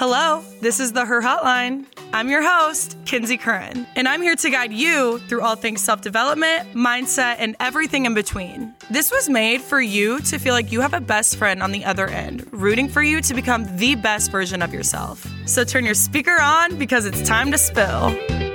Hello, this is the Her Hotline. I'm your host, Kenzie Curran, and I'm here to guide you through all things self development, mindset, and everything in between. This was made for you to feel like you have a best friend on the other end, rooting for you to become the best version of yourself. So turn your speaker on because it's time to spill.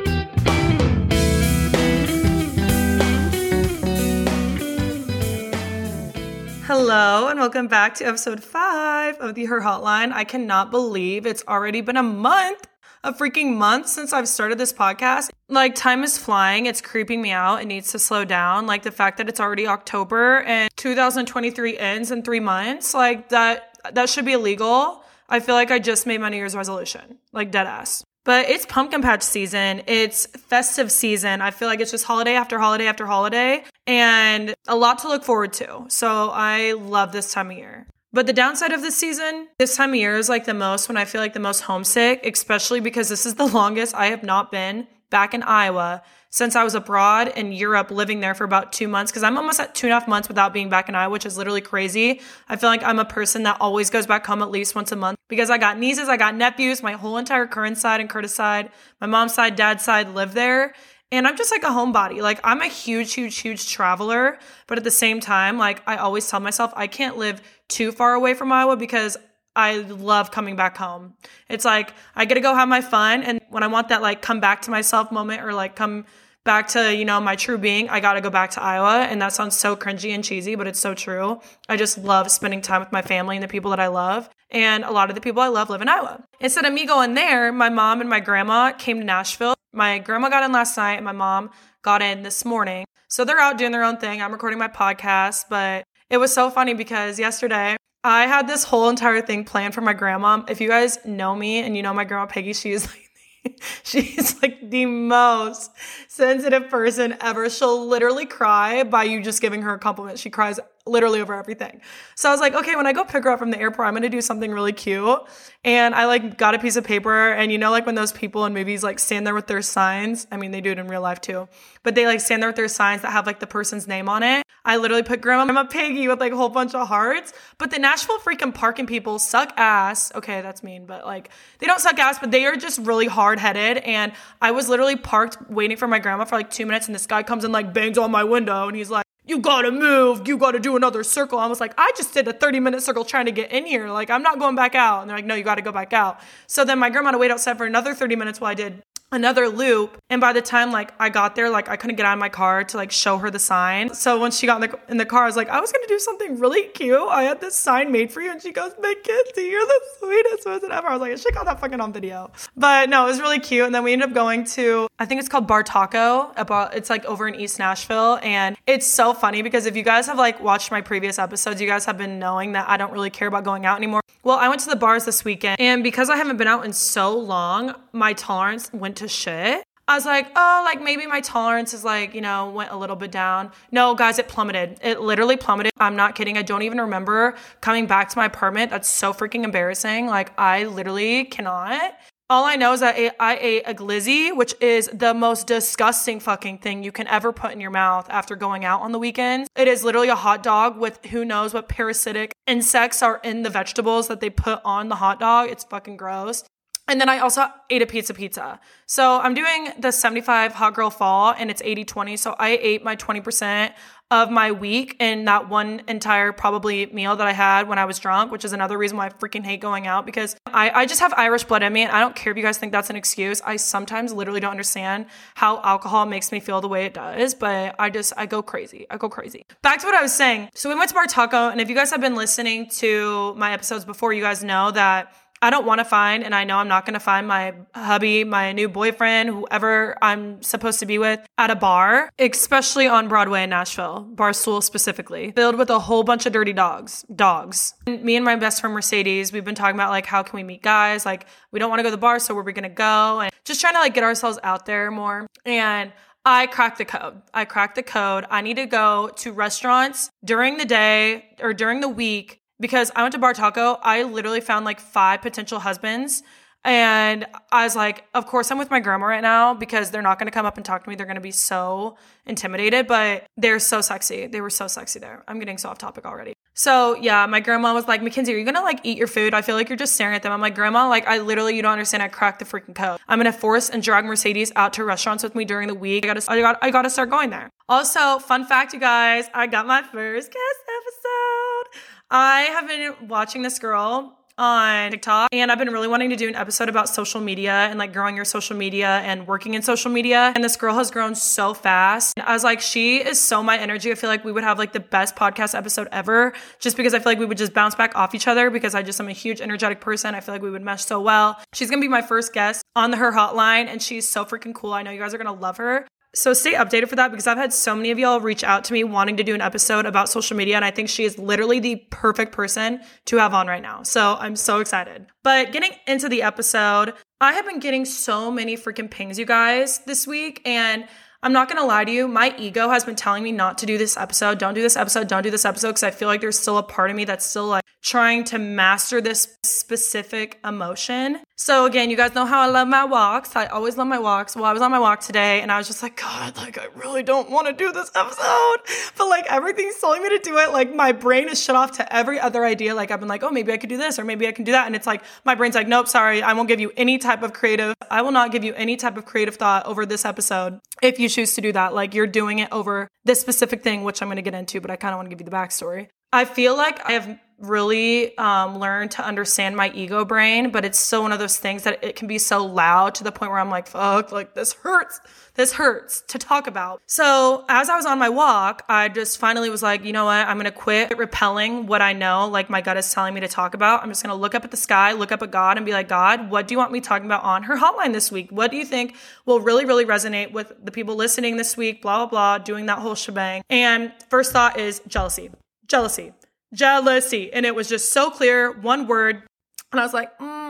Hello, and welcome back to episode five of the Her Hotline. I cannot believe it's already been a month, a freaking month since I've started this podcast. Like, time is flying. It's creeping me out. It needs to slow down. Like, the fact that it's already October and 2023 ends in three months, like, that, that should be illegal. I feel like I just made my New Year's resolution, like, dead ass. But it's pumpkin patch season. It's festive season. I feel like it's just holiday after holiday after holiday and a lot to look forward to. So I love this time of year. But the downside of this season, this time of year is like the most when I feel like the most homesick, especially because this is the longest I have not been back in Iowa since I was abroad in Europe living there for about two months because I'm almost at two and a half months without being back in Iowa, which is literally crazy. I feel like I'm a person that always goes back home at least once a month because I got nieces, I got nephews, my whole entire Curran side and Curtis side, my mom's side, dad's side live there. And I'm just like a homebody. Like I'm a huge, huge, huge traveler. But at the same time, like I always tell myself I can't live too far away from Iowa because I love coming back home. It's like I get to go have my fun. And when I want that like come back to myself moment or like come back to, you know, my true being, I got to go back to Iowa. And that sounds so cringy and cheesy, but it's so true. I just love spending time with my family and the people that I love. And a lot of the people I love live in Iowa. Instead of me going there, my mom and my grandma came to Nashville. My grandma got in last night and my mom got in this morning. So they're out doing their own thing. I'm recording my podcast, but it was so funny because yesterday I had this whole entire thing planned for my grandma. If you guys know me and you know my grandma Peggy, she is like She's like the most sensitive person ever. She'll literally cry by you just giving her a compliment. She cries literally over everything. So I was like, okay, when I go pick her up from the airport, I'm gonna do something really cute. And I like got a piece of paper, and you know, like when those people in movies like stand there with their signs. I mean, they do it in real life too, but they like stand there with their signs that have like the person's name on it. I literally put Grandma Grandma Peggy with like a whole bunch of hearts. But the Nashville freaking parking people suck ass. Okay, that's mean, but like they don't suck ass, but they are just really hard headed. And I was literally parked waiting for my grandma for like two minutes, and this guy comes and like bangs on my window, and he's like you gotta move, you gotta do another circle. I was like, I just did a 30 minute circle trying to get in here. Like, I'm not going back out. And they're like, no, you gotta go back out. So then my grandma had to wait outside for another 30 minutes while I did another loop. And by the time like i got there like i couldn't get out of my car to like show her the sign. So when she got in the, in the car i was like i was gonna do something really cute. I had this sign made for you. And she goes mackenzie you're the sweetest person ever. I was like i should got that fucking on video. But no it was really cute. And then we ended up going to i think it's called bar taco it's like over in east nashville. And it's so funny because if you guys have like watched my previous episodes you guys have been knowing that i don't really care about going out anymore. Well i went to the bars this weekend. And because i haven't been out in so long my tolerance went to shit. I was like, oh, like maybe my tolerance is like, you know, went a little bit down. No, guys, it plummeted. It literally plummeted. I'm not kidding. I don't even remember coming back to my apartment. That's so freaking embarrassing. Like, I literally cannot. All I know is that I ate a glizzy, which is the most disgusting fucking thing you can ever put in your mouth after going out on the weekends. It is literally a hot dog with who knows what parasitic insects are in the vegetables that they put on the hot dog. It's fucking gross. And then I also ate a pizza pizza. So I'm doing the 75 hot girl fall and it's 80 20. So I ate my 20% of my week in that one entire probably meal that I had when I was drunk, which is another reason why I freaking hate going out because I, I just have Irish blood in me. And I don't care if you guys think that's an excuse. I sometimes literally don't understand how alcohol makes me feel the way it does, but I just, I go crazy. I go crazy. Back to what I was saying. So we went to Bar Taco. And if you guys have been listening to my episodes before, you guys know that I don't want to find, and I know I'm not going to find my hubby, my new boyfriend, whoever I'm supposed to be with at a bar, especially on Broadway in Nashville, Barstool specifically, filled with a whole bunch of dirty dogs. Dogs. And me and my best friend Mercedes, we've been talking about like how can we meet guys? Like we don't want to go to the bar, so where are we going to go? And just trying to like get ourselves out there more. And I cracked the code. I cracked the code. I need to go to restaurants during the day or during the week because I went to Bar Taco. I literally found like five potential husbands. And I was like, of course, I'm with my grandma right now because they're not going to come up and talk to me. They're going to be so intimidated, but they're so sexy. They were so sexy there. I'm getting so off topic already. So yeah, my grandma was like, Mackenzie, are you gonna like eat your food? I feel like you're just staring at them. I'm like, Grandma, like I literally, you don't understand. I cracked the freaking code. I'm gonna force and drag Mercedes out to restaurants with me during the week. I gotta, I gotta, I gotta start going there. Also, fun fact, you guys, I got my first guest episode. I have been watching this girl on TikTok. And I've been really wanting to do an episode about social media and like growing your social media and working in social media. And this girl has grown so fast. I was like, she is so my energy. I feel like we would have like the best podcast episode ever just because I feel like we would just bounce back off each other because I just am a huge energetic person. I feel like we would mesh so well. She's gonna be my first guest on the Her Hotline and she's so freaking cool. I know you guys are gonna love her. So stay updated for that because I've had so many of y'all reach out to me wanting to do an episode about social media. And I think she is literally the perfect person to have on right now. So I'm so excited. But getting into the episode, I have been getting so many freaking pings, you guys, this week. And I'm not gonna lie to you, my ego has been telling me not to do this episode. Don't do this episode. Don't do this episode because I feel like there's still a part of me that's still like trying to master this specific emotion. So again, you guys know how I love my walks. I always love my walks. Well, I was on my walk today and I was just like, God, like I really don't want to do this episode. But like everything's telling me to do it. Like my brain is shut off to every other idea. Like I've been like, oh, maybe I could do this or maybe I can do that. And it's like my brain's like, nope, sorry, I won't give you any type of creative. I will not give you any type of creative thought over this episode if you choose to do that. Like you're doing it over this specific thing, which I'm going to get into, but I kind of want to give you the backstory. I feel like I have really um, learned to understand my ego brain, but it's still one of those things that it can be so loud to the point where I'm like, fuck, like this hurts. This hurts to talk about. So as I was on my walk, I just finally was like, you know what? I'm going to quit repelling what I know, like my gut is telling me to talk about. I'm just going to look up at the sky, look up at God and be like, God, what do you want me talking about on her hotline this week? What do you think will really, really resonate with the people listening this week? Blah, blah, blah, doing that whole shebang. And first thought is jealousy jealousy, jealousy. And it was just so clear, one word. And I was like, mm,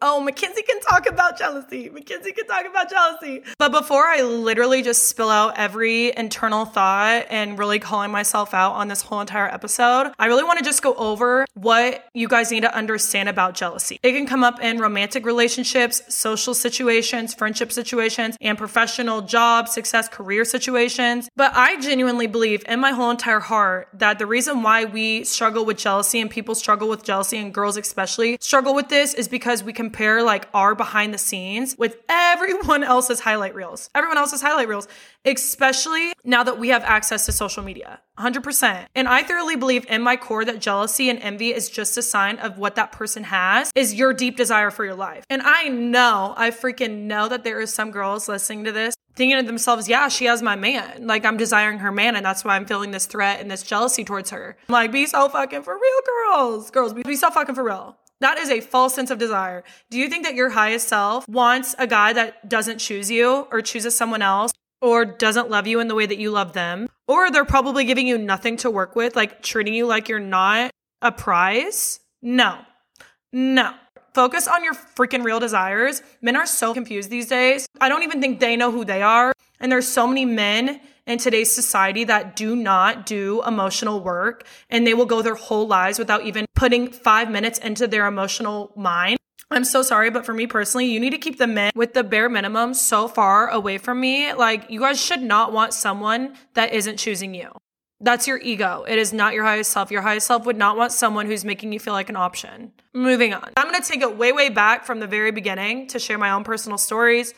oh, Mackenzie can talk about jealousy. Mackenzie can talk about jealousy. But before I literally just spill out every internal thought and really calling myself out on this whole entire episode, I really want to just go over what you guys need to understand about jealousy. It can come up in romantic relationships, social situations, friendship situations, and professional job, success, career situations. But I genuinely believe in my whole entire heart that the reason why we struggle with jealousy and people struggle with jealousy and girls especially struggle with this is because we compare like our behind the scenes with everyone else's highlight reels. Everyone else's highlight reels, especially now that we have access to social media. 100%. And I thoroughly believe in my core that jealousy and envy is just a sign of what that person has is your deep desire for your life. And I know, I freaking know that there is some girls listening to this thinking to themselves, yeah, she has my man. Like I'm desiring her man, and that's why I'm feeling this threat and this jealousy towards her. I'm like, be so fucking for real, girls. Girls, be so fucking for real. That is a false sense of desire. Do you think that your highest self wants a guy that doesn't choose you or chooses someone else or doesn't love you in the way that you love them? Or they're probably giving you nothing to work with, like treating you like you're not a prize? No. No. Focus on your freaking real desires. Men are so confused these days. I don't even think they know who they are. And there's so many men in today's society that do not do emotional work and they will go their whole lives without even putting five minutes into their emotional mind. I'm so sorry, but for me personally, you need to keep the men with the bare minimum so far away from me. Like, you guys should not want someone that isn't choosing you. That's your ego. It is not your highest self. Your highest self would not want someone who's making you feel like an option. Moving on. I'm to take it way, way back from the very beginning to share my own personal stories.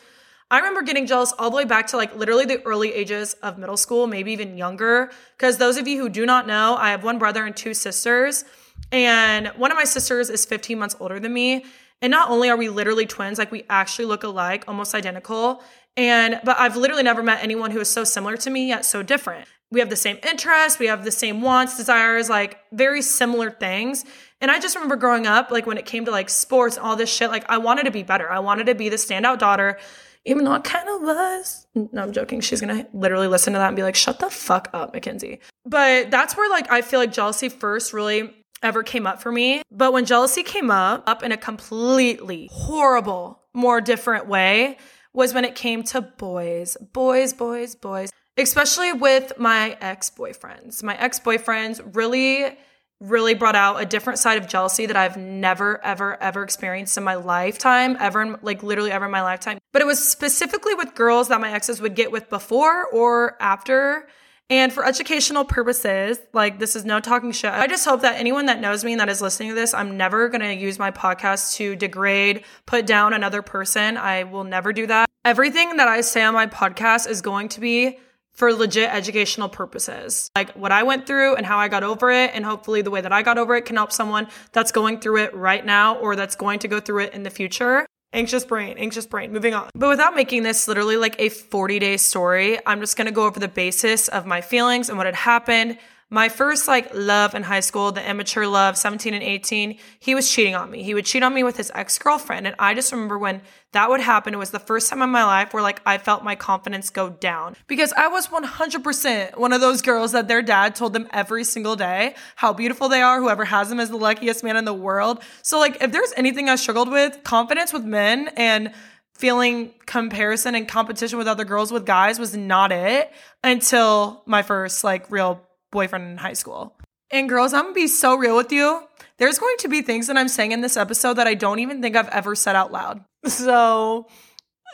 I remember getting jealous all the way back to like literally the early ages of middle school, maybe even younger. Because those of you who do not know, I have one brother and two sisters. And one of my sisters is 15 months older than me. And not only are we literally twins, like we actually look alike, almost identical. And, but I've literally never met anyone who is so similar to me yet so different. We have the same interests, we have the same wants, desires, like very similar things. And I just remember growing up, like when it came to like sports all this shit, like I wanted to be better. I wanted to be the standout daughter even though it kind of was. No, I'm joking. She's gonna literally listen to that and be like, shut the fuck up, Mackenzie. But that's where like I feel like jealousy first really ever came up for me. But when jealousy came up, up in a completely horrible, more different way, was when it came to boys. Boys, boys, boys. Especially with my ex boyfriends. My ex boyfriends really really brought out a different side of jealousy that I've never, ever, ever experienced in my lifetime, ever, in, like literally ever in my lifetime. But it was specifically with girls that my exes would get with before or after. And for educational purposes, like this is no talking shit. I just hope that anyone that knows me and that is listening to this, I'm never going to use my podcast to degrade, put down another person. I will never do that. Everything that I say on my podcast is going to be for legit educational purposes. Like what I went through and how I got over it. And hopefully the way that I got over it can help someone that's going through it right now or that's going to go through it in the future. Anxious brain, anxious brain, moving on. But without making this literally like a 40 day story, I'm just gonna go over the basis of my feelings and what had happened. My first like love in high school, the immature love, 17 and 18, he was cheating on me. He would cheat on me with his ex girlfriend. And I just remember when that would happen, it was the first time in my life where like I felt my confidence go down because I was 100% one of those girls that their dad told them every single day how beautiful they are. Whoever has them is the luckiest man in the world. So, like, if there's anything I struggled with, confidence with men and feeling comparison and competition with other girls with guys was not it until my first like real boyfriend in high school. And girls, I'm gonna be so real with you. There's going to be things that I'm saying in this episode that I don't even think I've ever said out loud. So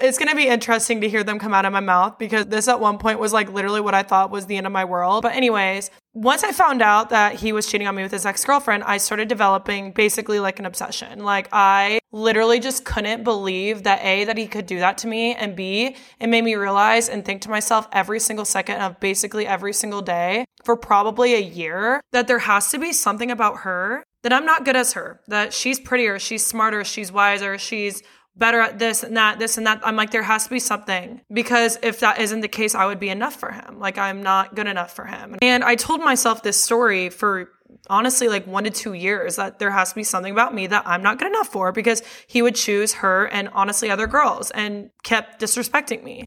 it's going to be interesting to hear them come out of my mouth because this at one point was like literally what I thought was the end of my world. But, anyways, once I found out that he was cheating on me with his ex girlfriend, I started developing basically like an obsession. Like, I literally just couldn't believe that A, that he could do that to me, and B, it made me realize and think to myself every single second of basically every single day for probably a year that there has to be something about her that I'm not good as her, that she's prettier, she's smarter, she's wiser, she's better at this and that, this and that. I'm like, there has to be something because if that isn't the case, I would be enough for him. Like, I'm not good enough for him. And I told myself this story for honestly like one to two years that there has to be something about me that I'm not good enough for because he would choose her and honestly other girls and kept disrespecting me.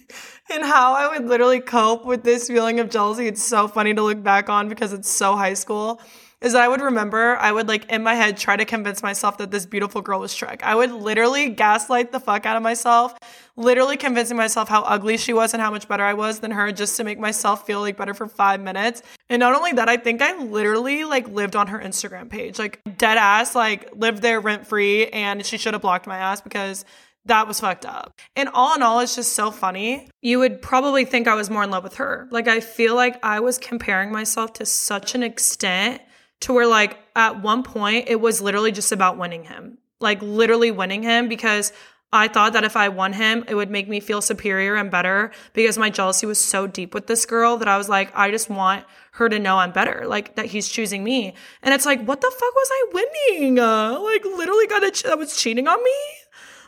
and how I would literally cope with this feeling of jealousy. It's so funny to look back on because it's so high school is that I would remember, I would like in my head try to convince myself that this beautiful girl was Shrek. I would literally gaslight the fuck out of myself, literally convincing myself how ugly she was and how much better I was than her just to make myself feel like better for five minutes. And not only that, I think I literally like lived on her Instagram page, like dead ass, like lived there rent free. And she should have blocked my ass because that was fucked up. And all in all, it's just so funny. You would probably think I was more in love with her. Like, I feel like I was comparing myself to such an extent to where like at one point it was literally just about winning him. Like literally winning him because I thought that if I won him, it would make me feel superior and better because my jealousy was so deep with this girl that I was like, I just want her to know I'm better, like that he's choosing me. And it's like, what the fuck was I winning? Uh, like literally got ch- that was cheating on me.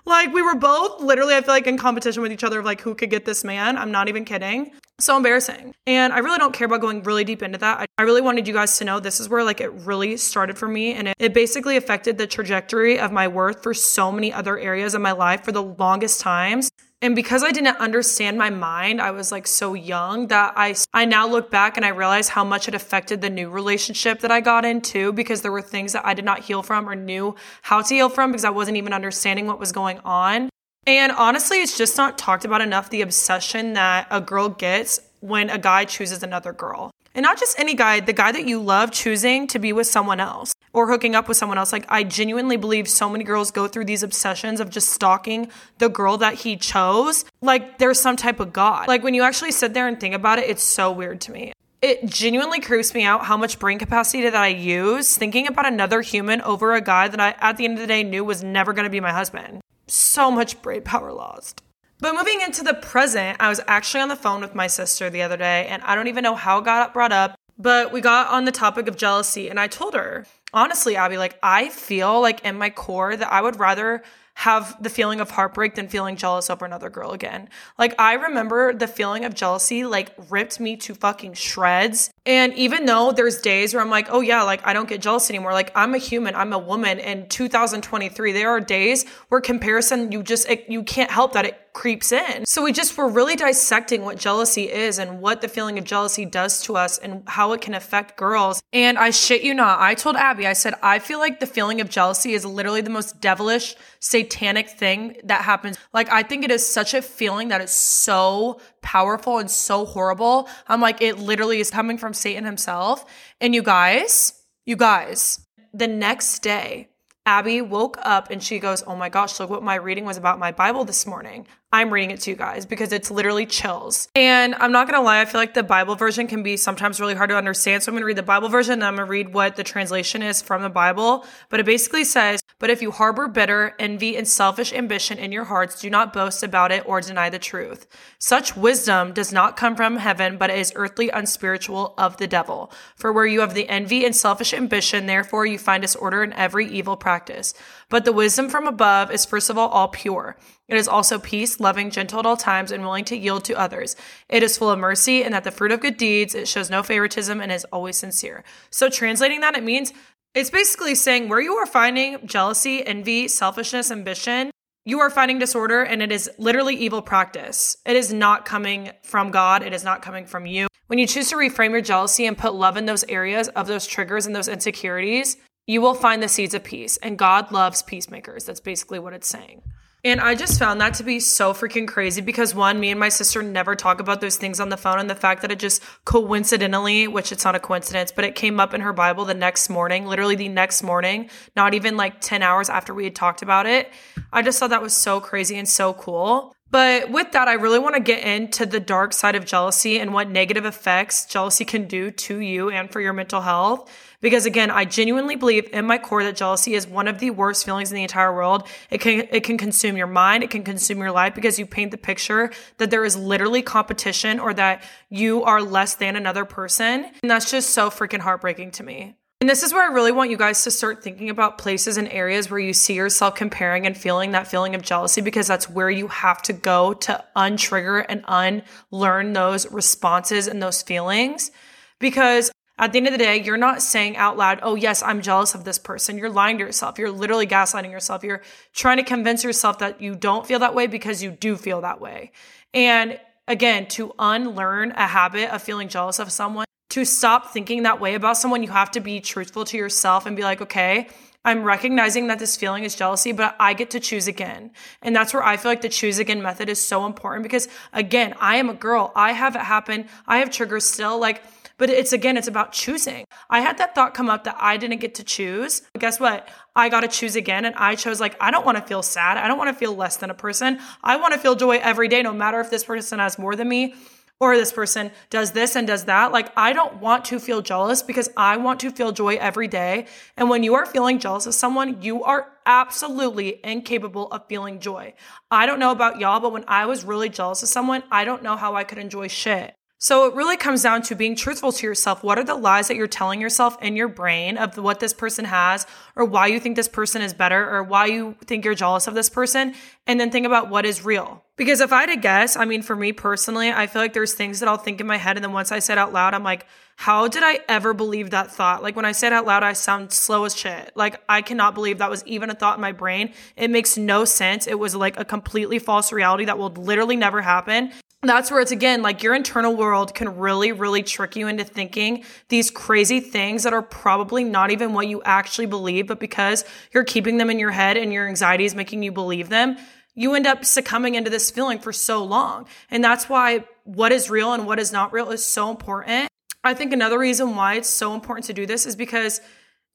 Like we were both literally, I feel like in competition with each other of like who could get this man. I'm not even kidding. So embarrassing. And I really don't care about going really deep into that. I really wanted you guys to know this is where like it really started for me. And it, it basically affected the trajectory of my worth for so many other areas of my life for the longest times. And because I didn't understand my mind, I was like so young that I I now look back and I realize how much it affected the new relationship that I got into because there were things that I did not heal from or knew how to heal from because I wasn't even understanding what was going on. And honestly, it's just not talked about enough the obsession that a girl gets when a guy chooses another girl. And not just any guy, the guy that you love choosing to be with someone else or hooking up with someone else. Like, I genuinely believe so many girls go through these obsessions of just stalking the girl that he chose. Like, there's some type of God. Like, when you actually sit there and think about it, it's so weird to me. It genuinely creeps me out how much brain capacity that I use thinking about another human over a guy that I, at the end of the day, knew was never to be my husband. So much brain power lost. But moving into the present, I was actually on the phone with my sister the other day, and I don't even know how it got brought up, but we got on the topic of jealousy, and I told her, honestly, Abby, like, I feel like in my core that I would rather have the feeling of heartbreak than feeling jealous over another girl again. Like I remember the feeling of jealousy like ripped me to fucking shreds. And even though there's days where I'm like, "Oh yeah, like I don't get jealous anymore. Like I'm a human, I'm a woman in 2023. There are days where comparison you just it, you can't help that it creeps in. So we just were really dissecting what jealousy is and what the feeling of jealousy does to us and how it can affect girls. And I shit you not, I told Abby, I said, I feel like the feeling of jealousy is literally the most devilish, satanic thing that happens. Like, I think it is such a feeling that is so powerful and so horrible. I'm like, it literally is coming from Satan himself. And you guys, you guys, the next day, Abby woke up and she goes, Oh my gosh, look what my reading was about my Bible this morning. I'm reading it to you guys because it's literally chills. And I'm not gonna lie, I feel like the Bible version can be sometimes really hard to understand. So I'm gonna read the Bible version and I'm gonna read what the translation is from the Bible. But it basically says, But if you harbor bitter, envy, and selfish ambition in your hearts, do not boast about it or deny the truth. Such wisdom does not come from heaven, but is earthly, unspiritual of the devil. For where you have the envy and selfish ambition, therefore you find disorder in every evil practice. But the wisdom from above is first of all all pure. It is also peace, loving, gentle at all times, and willing to yield to others. It is full of mercy, and that the fruit of good deeds, it shows no favoritism and is always sincere. So, translating that, it means it's basically saying where you are finding jealousy, envy, selfishness, ambition, you are finding disorder, and it is literally evil practice. It is not coming from God, it is not coming from you. When you choose to reframe your jealousy and put love in those areas of those triggers and those insecurities, you will find the seeds of peace. And God loves peacemakers. That's basically what it's saying. And I just found that to be so freaking crazy because one, me and my sister never talk about those things on the phone. And the fact that it just coincidentally, which it's not a coincidence, but it came up in her Bible the next morning, literally the next morning, not even like 10 hours after we had talked about it. I just thought that was so crazy and so cool. But with that, I really want to get into the dark side of jealousy and what negative effects jealousy can do to you and for your mental health. Because again, I genuinely believe in my core that jealousy is one of the worst feelings in the entire world. It can, it can consume your mind. It can consume your life because you paint the picture that there is literally competition or that you are less than another person. And that's just so freaking heartbreaking to me. And this is where I really want you guys to start thinking about places and areas where you see yourself comparing and feeling that feeling of jealousy because that's where you have to go to untrigger and unlearn those responses and those feelings. Because at the end of the day, you're not saying out loud, oh, yes, I'm jealous of this person. You're lying to yourself. You're literally gaslighting yourself. You're trying to convince yourself that you don't feel that way because you do feel that way. And again, to unlearn a habit of feeling jealous of someone, to stop thinking that way about someone, you have to be truthful to yourself and be like, okay, I'm recognizing that this feeling is jealousy, but I get to choose again. And that's where I feel like the choose again method is so important because again, I am a girl. I have it happen. I have triggers still. Like, but it's again, it's about choosing. I had that thought come up that I didn't get to choose. But guess what? I got to choose again. And I chose like, I don't want to feel sad. I don't want to feel less than a person. I want to feel joy every day, no matter if this person has more than me or this person does this and does that. Like, I don't want to feel jealous because I want to feel joy every day. And when you are feeling jealous of someone, you are absolutely incapable of feeling joy. I don't know about y'all, but when I was really jealous of someone, I don't know how I could enjoy shit. So it really comes down to being truthful to yourself. What are the lies that you're telling yourself in your brain of what this person has or why you think this person is better or why you think you're jealous of this person? And then think about what is real. Because if I had to guess, I mean, for me personally, I feel like there's things that I'll think in my head. And then once I say it out loud, I'm like, how did I ever believe that thought? Like when I say it out loud, I sound slow as shit. Like I cannot believe that was even a thought in my brain. It makes no sense. It was like a completely false reality that will literally never happen that's where it's again like your internal world can really, really trick you into thinking these crazy things that are probably not even what you actually believe, but because you're keeping them in your head and your anxiety is making you believe them, you end up succumbing into this feeling for so long. And that's why what is real and what is not real is so important. I think another reason why it's so important to do this is because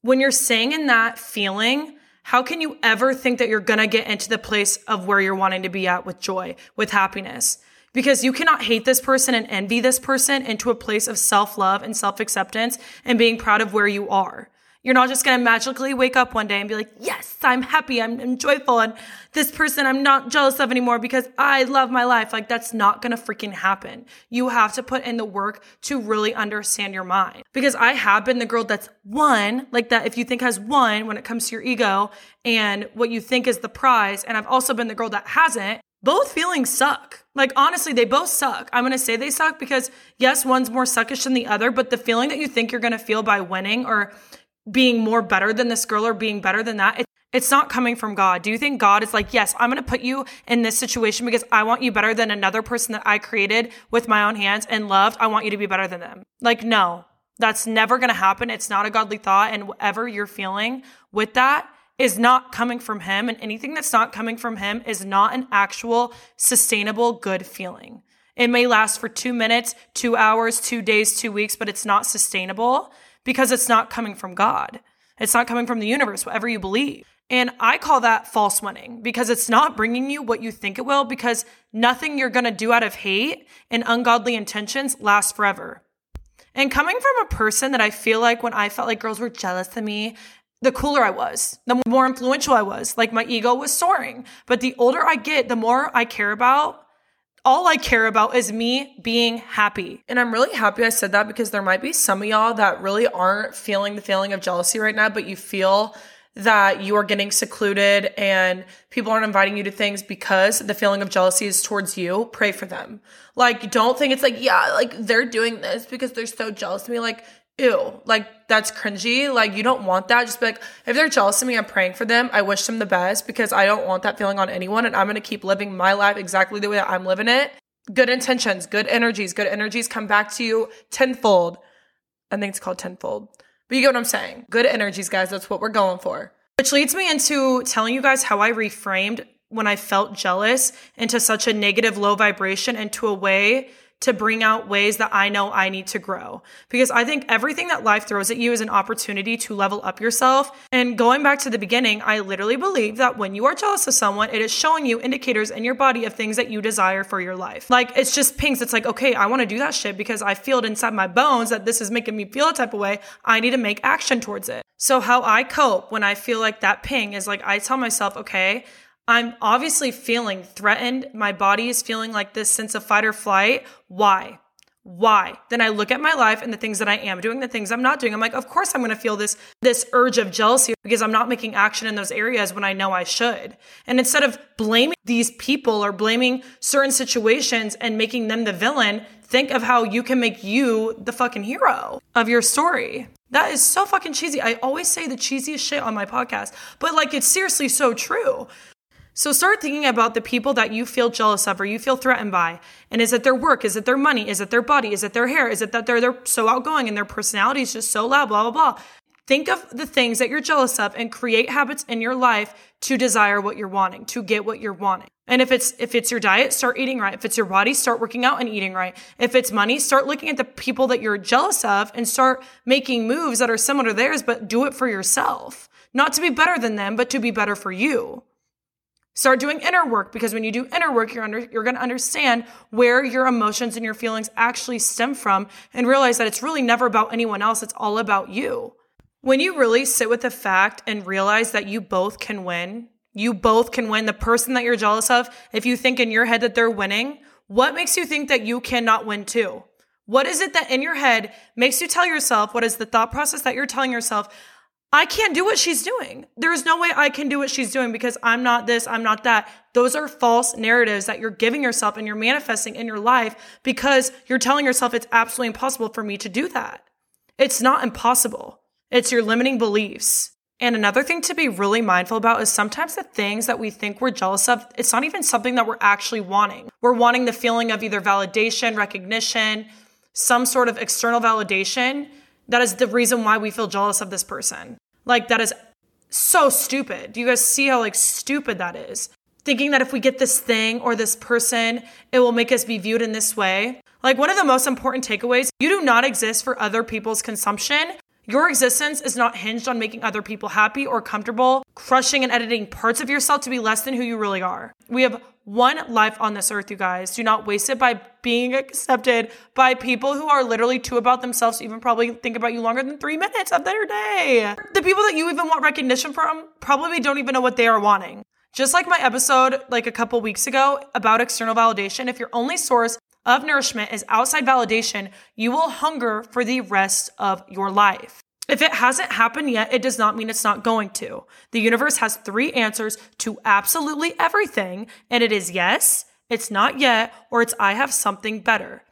when you're saying in that feeling, how can you ever think that you're gonna get into the place of where you're wanting to be at with joy, with happiness? Because you cannot hate this person and envy this person into a place of self love and self acceptance and being proud of where you are. You're not just going to magically wake up one day and be like, yes, I'm happy. I'm, I'm, joyful. And this person I'm not jealous of anymore because I love my life. Like that's not going to freaking happen. You have to put in the work to really understand your mind because I have been the girl that's one like that. If you think has one when it comes to your ego and what you think is the prize. And I've also been the girl that hasn't both feelings suck. Like, honestly, they both suck. I'm going to say they suck because, yes, one's more suckish than the other, but the feeling that you think you're going to feel by winning or being more better than this girl or being better than that, it, it's not coming from God. Do you think God is like, yes, I'm going to put you in this situation because I want you better than another person that I created with my own hands and loved? I want you to be better than them. Like, no, that's never going to happen. It's not a godly thought. And whatever you're feeling with that, is not coming from him and anything that's not coming from him is not an actual sustainable good feeling. It may last for 2 minutes, 2 hours, 2 days, 2 weeks, but it's not sustainable because it's not coming from God. It's not coming from the universe, whatever you believe. And I call that false winning because it's not bringing you what you think it will because nothing you're going to do out of hate and ungodly intentions lasts forever. And coming from a person that I feel like when I felt like girls were jealous of me, the cooler I was, the more influential I was. Like my ego was soaring. But the older I get, the more I care about all I care about is me being happy. And I'm really happy I said that because there might be some of y'all that really aren't feeling the feeling of jealousy right now, but you feel that you are getting secluded and people aren't inviting you to things because the feeling of jealousy is towards you, pray for them. Like, don't think it's like, yeah, like they're doing this because they're so jealous of me. Like, ew, like that's cringy. Like, you don't want that. Just be like, if they're jealous of me, I'm praying for them. I wish them the best because I don't want that feeling on anyone. And I'm going to keep living my life exactly the way that I'm living it. Good intentions, good energies, good energies come back to you tenfold. I think it's called tenfold but you get what I'm saying. Good energies, guys. That's what we're going for. Which leads me into telling you guys how I reframed when I felt jealous into such a negative low vibration into a way to bring out ways that I know I need to grow. Because I think everything that life throws at you is an opportunity to level up yourself. And going back to the beginning, I literally believe that when you are jealous of someone, it is showing you indicators in your body of things that you desire for your life. Like it's just pings. It's like, okay, I want to do that shit because I feel it inside my bones that this is making me feel a type of way. I need to make action towards it. So how I cope when I feel like that ping is like I tell myself, okay, I'm obviously feeling threatened. My body is feeling like this sense of fight or flight. Why? Why? Then I look at my life and the things that I am doing, the things I'm not doing. I'm like, of course I'm going to feel this this urge of jealousy because I'm not making action in those areas when I know I should. And instead of blaming these people or blaming certain situations and making them the villain, think of how you can make you the fucking hero of your story. That is so fucking cheesy. I always say the cheesiest shit on my podcast, but like it's seriously so true. So start thinking about the people that you feel jealous of or you feel threatened by. And is it their work? Is it their money? Is it their body? Is it their hair? Is it that they're, they're so outgoing and their personality is just so loud, blah, blah, blah. Think of the things that you're jealous of and create habits in your life to desire what you're wanting, to get what you're wanting. And if it's if it's your diet, start eating right. If it's your body, start working out and eating right. If it's money, start looking at the people that you're jealous of and start making moves that are similar to theirs, but do it for yourself. Not to be better than them, but to be better for you. Start doing inner work because when you do inner work, you're under, you're going to understand where your emotions and your feelings actually stem from and realize that it's really never about anyone else. It's all about you. When you really sit with the fact and realize that you both can win, you both can win. The person that you're jealous of, if you think in your head that they're winning, what makes you think that you cannot win too? What is it that in your head makes you tell yourself, what is the thought process that you're telling yourself? I can't do what she's doing. There is no way I can do what she's doing because I'm not this, I'm not that. Those are false narratives that you're giving yourself and you're manifesting in your life because you're telling yourself it's absolutely impossible for me to do that. It's not impossible. It's your limiting beliefs. And another thing to be really mindful about is sometimes the things that we think we're jealous of, it's not even something that we're actually wanting. We're wanting the feeling of either validation, recognition, some sort of external validation. That is the reason why we feel jealous of this person. Like that is so stupid. Do you guys see how like stupid that is? Thinking that if we get this thing or this person, it will make us be viewed in this way. Like one of the most important takeaways, you do not exist for other people's consumption. Your existence is not hinged on making other people happy or comfortable, crushing and editing parts of yourself to be less than who you really are. We have one life on this earth, you guys. Do not waste it by being accepted by people who are literally too about themselves, to even probably think about you longer than three minutes of their day. The people that you even want recognition from probably don't even know what they are wanting. Just like my episode like a couple weeks ago about external validation, if your only source of nourishment is outside validation, you will hunger for the rest of your life. If it hasn't happened yet, it does not mean it's not going to. The universe has three answers to absolutely everything, and it is yes, it's not yet, or it's I have something better.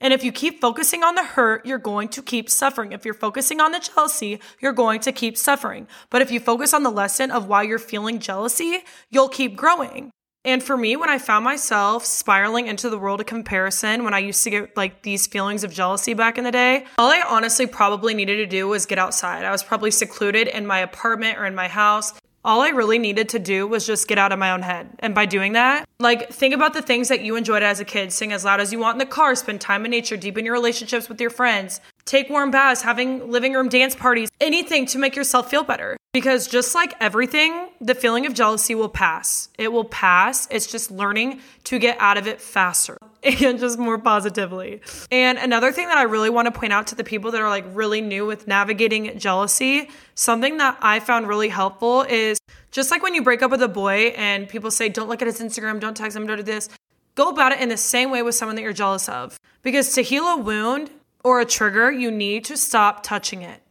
And if you keep focusing on the hurt, you're going to keep suffering. If you're focusing on the jealousy, you're going to keep suffering. But if you focus on the lesson of why you're feeling jealousy, you'll keep growing. And for me, when I found myself spiraling into the world of comparison, when I used to get like these feelings of jealousy back in the day, all I honestly probably needed to do was get outside. I was probably secluded in my apartment or in my house. All I really needed to do was just get out of my own head. And by doing that, like think about the things that you enjoyed as a kid. Sing as loud as you want in the car, spend time in nature, deepen your relationships with your friends. Take warm baths, having living room dance parties, anything to make yourself feel better. Because just like everything, the feeling of jealousy will pass. It will pass. It's just learning to get out of it faster and just more positively. And another thing that I really want to point out to the people that are like really new with navigating jealousy, something that I found really helpful is just like when you break up with a boy and people say, don't look at his Instagram, don't text him, don't do this. Go about it in the same way with someone that you're jealous of. Because to heal a wound or a trigger, you need to stop touching it.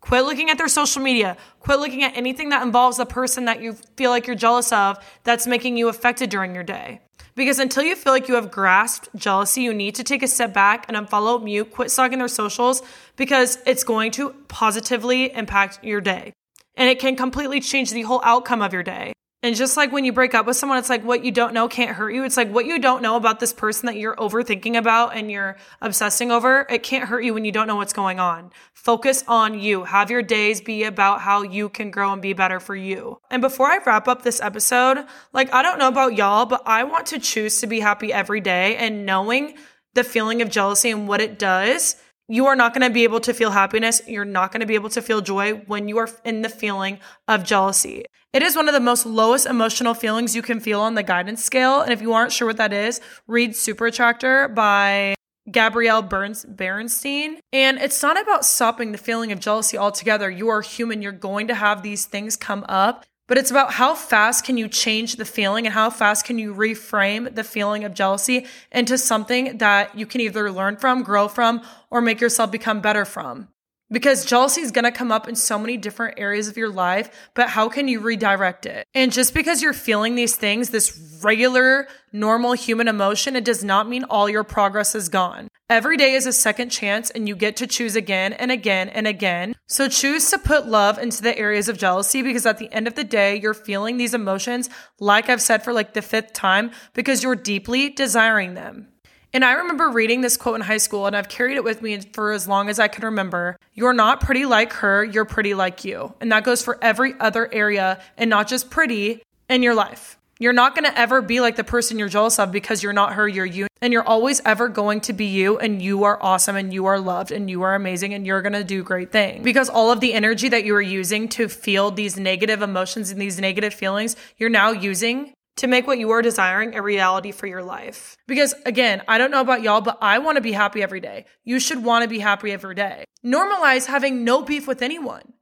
Quit looking at their social media. Quit looking at anything that involves the person that you feel like you're jealous of that's making you affected during your day. Because until you feel like you have grasped jealousy, you need to take a step back and unfollow, mute, quit stalking their socials because it's going to positively impact your day. And it can completely change the whole outcome of your day. And just like when you break up with someone, it's like what you don't know can't hurt you. It's like what you don't know about this person that you're overthinking about and you're obsessing over, it can't hurt you when you don't know what's going on. Focus on you. Have your days be about how you can grow and be better for you. And before I wrap up this episode, like I don't know about y'all, but I want to choose to be happy every day and knowing the feeling of jealousy and what it does you are not going to be able to feel happiness. You're not going to be able to feel joy when you are in the feeling of jealousy. It is one of the most lowest emotional feelings you can feel on the guidance scale. And if you aren't sure what that is, read Super Attractor by Gabrielle Burns Bernstein. And it's not about stopping the feeling of jealousy altogether. You are human. You're going to have these things come up but it's about how fast can you change the feeling and how fast can you reframe the feeling of jealousy into something that you can either learn from, grow from, or make yourself become better from. Because jealousy is going to come up in so many different areas of your life, but how can you redirect it? And just because you're feeling these things, this regular, normal human emotion, it does not mean all your progress is gone. Every day is a second chance and you get to choose again and again and again. So choose to put love into the areas of jealousy because at the end of the day, you're feeling these emotions, like I've said for like the fifth time, because you're deeply desiring them. And I remember reading this quote in high school, and I've carried it with me for as long as I can remember. You're not pretty like her, you're pretty like you. And that goes for every other area and not just pretty in your life. You're not going to ever be like the person you're jealous of because you're not her, you're you. And you're always ever going to be you, and you are awesome, and you are loved, and you are amazing, and you're going to do great things. Because all of the energy that you are using to feel these negative emotions and these negative feelings, you're now using to make what you are desiring a reality for your life. Because again, I don't know about y'all, but I want to be happy every day. You should want to be happy every day. Normalize having no beef with anyone.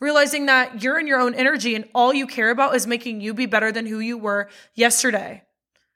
Realizing that you're in your own energy and all you care about is making you be better than who you were yesterday.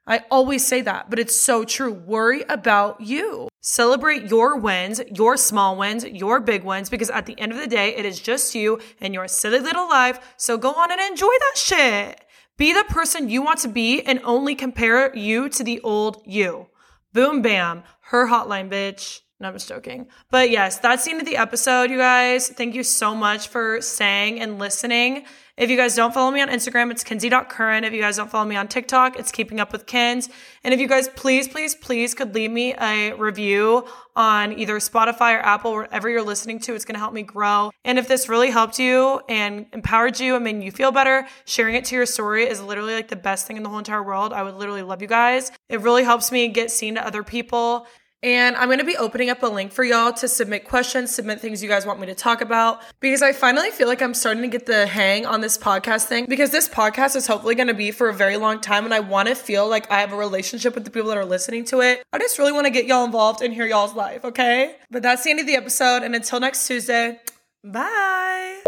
I always say that, but it's so true. Worry about you. Celebrate your wins, your small wins, your big wins, because at the end of the day, it is just you and your silly little life. So go on and enjoy that shit. Be the person you want to be and only compare you to the old you. Boom, bam. Her hotline, bitch. No, I'm just joking. But yes, that's the end of the episode, you guys. Thank you so much for saying and listening. If you guys don't follow me on Instagram, it's kinsey.current. If you guys don't follow me on TikTok, it's keeping up with Kins. And if you guys please, please, please could leave me a review on either Spotify or Apple, wherever you're listening to, it's going to help me grow. And if this really helped you and empowered you and made you feel better, sharing it to your story is literally like the best thing in the whole entire world. I would literally love you guys. It really helps me get seen to other people. And I'm going to be opening up a link for y'all to submit questions, submit things you guys want me to talk about because I finally feel like I'm starting to get the hang on this podcast thing because this podcast is hopefully going to be for a very long time and I want to feel like I have a relationship with the people that are listening to it. I just really want to get y'all involved and hear y'all's life, okay? But that's the end of the episode and until next Tuesday, bye.